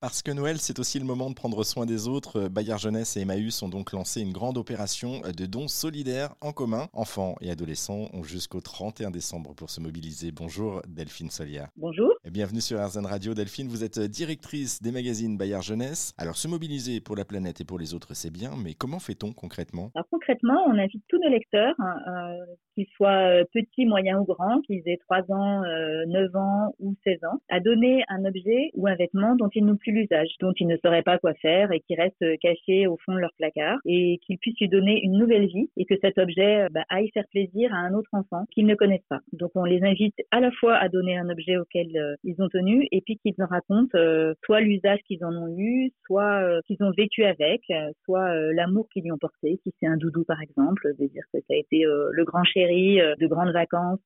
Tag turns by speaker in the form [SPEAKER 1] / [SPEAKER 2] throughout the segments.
[SPEAKER 1] Parce que Noël, c'est aussi le moment de prendre soin des autres, Bayard Jeunesse et Emmaüs ont donc lancé une grande opération de dons solidaires en commun. Enfants et adolescents ont jusqu'au 31 décembre pour se mobiliser. Bonjour Delphine Solia.
[SPEAKER 2] Bonjour.
[SPEAKER 1] Et bienvenue sur RZN Radio. Delphine, vous êtes directrice des magazines Bayard Jeunesse. Alors se mobiliser pour la planète et pour les autres, c'est bien, mais comment fait-on concrètement?
[SPEAKER 2] Alors concrètement, on invite tous nos lecteurs, hein, euh, qu'ils soient petits, moyens ou grands, qu'ils aient 3 ans, 9 euh, ans ou 16 ans, à donner un objet ou un vêtement dont ils n'ont l'usage, dont ils ne sauraient pas quoi faire et qui reste caché au fond de leur placard et qu'ils puissent lui donner une nouvelle vie et que cet objet bah, aille faire plaisir à un autre enfant qu'ils ne connaissent pas. Donc on les invite à la fois à donner un objet auquel euh, ils ont tenu et puis qu'ils en racontent euh, soit l'usage qu'ils en ont eu, soit euh, qu'ils ont vécu avec, soit l'amour qu'ils lui ont porté, si c'est un doudou par exemple, de dire que ça a été le grand chéri de grandes vacances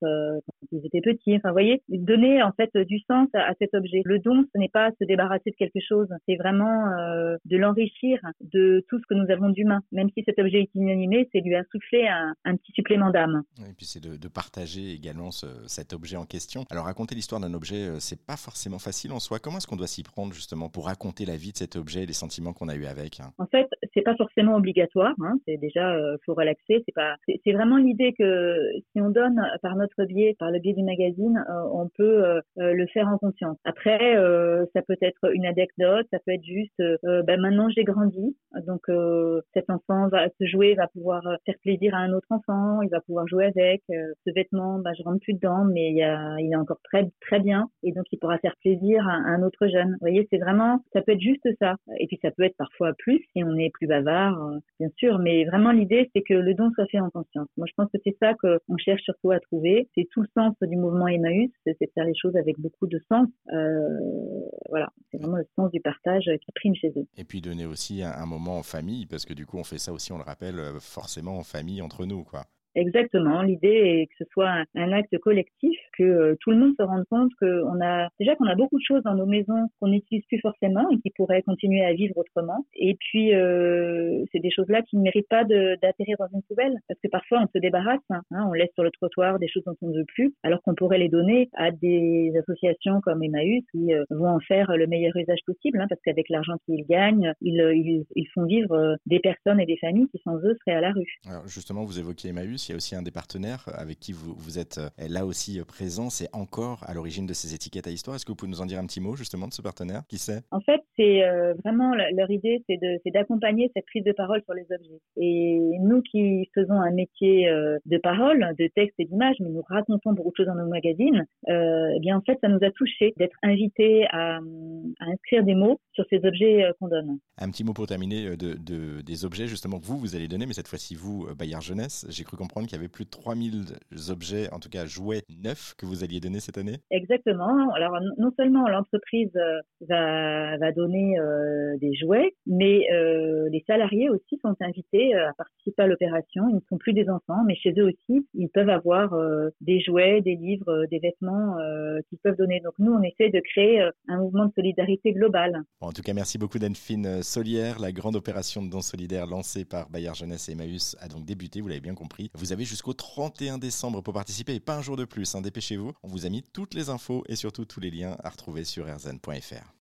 [SPEAKER 2] quand ils étaient petits. Enfin, vous voyez, donner en fait du sens à, à cet objet. Le don, ce n'est pas se débarrasser de quelque chose, c'est vraiment euh, de l'enrichir de tout ce que nous avons d'humain. Même si cet objet est inanimé, c'est lui insouffler un, un petit supplément d'âme.
[SPEAKER 1] Et puis c'est de, de, partager également ce, cet objet en question. Alors raconter l'histoire d'un objet, euh, c'est pas forcément facile en soi. Comment est-ce qu'on doit s'y prendre justement pour raconter la vie de cet objet et les sentiments qu'on a eu avec hein?
[SPEAKER 2] En fait, c'est pas forcément obligatoire. Hein. C'est déjà euh, faut relaxer. C'est pas. C'est vraiment l'idée que si on donne par notre biais, par le biais du magazine, euh, on peut euh, le faire en conscience. Après, ça peut être une anecdote, ça peut être juste, euh, ben maintenant j'ai grandi, donc euh, cet enfant va se jouer, va pouvoir faire plaisir à un autre enfant, il va pouvoir jouer avec. Euh, ce vêtement, ben, je rentre plus dedans, mais il est encore très très bien, et donc il pourra faire plaisir à, un autre jeune. Vous voyez, c'est vraiment, ça peut être juste ça, et puis ça peut être parfois plus si on est plus bavard, bien sûr, mais vraiment l'idée c'est que le don soit fait en conscience. Moi je pense que c'est ça qu'on cherche surtout à trouver, c'est tout le sens du mouvement Emmaüs, c'est de faire les choses avec beaucoup de sens. voilà, c'est vraiment le sens du partage qui prime chez eux.
[SPEAKER 1] Et puis donner aussi un, un moment en famille, parce que du coup on fait ça aussi, on le rappelle, euh, forcément en famille entre nous, quoi.
[SPEAKER 2] Exactement. L'idée est que ce soit un, acte collectif, que euh, tout le monde se rende compte qu'on a déjà qu'on a beaucoup de choses dans nos maisons qu'on n'utilise plus forcément et qui pourraient continuer à vivre autrement. Et puis euh, c'est des choses-là qui ne méritent pas d'atterrir dans une poubelle parce que parfois on se débarrasse, hein, on laisse sur le trottoir des choses dont on ne veut plus, alors qu'on pourrait les donner à des associations comme Emmaüs qui euh, vont en faire le meilleur usage possible, hein, parce qu'avec l'argent qu'ils gagnent, ils, ils, ils, font vivre des personnes et des familles qui sans eux seraient à la rue.
[SPEAKER 1] Alors justement, vous évoquiez Emmaüs il y a aussi un des partenaires avec qui vous, vous êtes euh, là aussi euh, présent. C'est encore à l'origine de ces étiquettes à histoire. Est-ce que vous pouvez nous en dire un petit mot justement de ce partenaire? Qui c'est?
[SPEAKER 2] En fait, c'est euh, vraiment leur idée, c'est d'accompagner cette prise de parole sur les objets. Et nous qui faisons un métier de parole, de texte et d'image, mais nous racontons beaucoup de choses dans nos magazines, eh bien en fait, ça nous a touché d'être invités à, à, inscrire des mots sur ces objets qu'on donne.
[SPEAKER 1] Un petit mot pour terminer de, de, des objets justement que vous, vous allez donner, mais cette fois-ci vous, Bayard Jeunesse. J'ai cru comprendre qu'il y avait plus de 3000 objets, en tout cas jouets neufs, que vous alliez donner cette année
[SPEAKER 2] Exactement. Alors, non seulement l'entreprise euh, va, va donner euh, des jouets, mais euh, les salariés aussi sont invités euh, à participer à l'opération. Ils ne sont plus des enfants, mais chez eux aussi, ils peuvent avoir des jouets, des livres, des vêtements qu'ils peuvent donner. Donc, nous, on essaie de créer un mouvement de solidarité global.
[SPEAKER 1] Bon, en tout cas, merci beaucoup Delphine Solière. La grande opération de dons solidaires lancée par Bayard Jeunesse et Emmaüs a donc débuté, vous l'avez bien compris. Vous avez jusqu'au 31 décembre pour participer et pas un jour de plus. Hein. Dépêchez-vous. On vous a mis toutes les infos et surtout tous les liens à retrouver sur rzn.fr.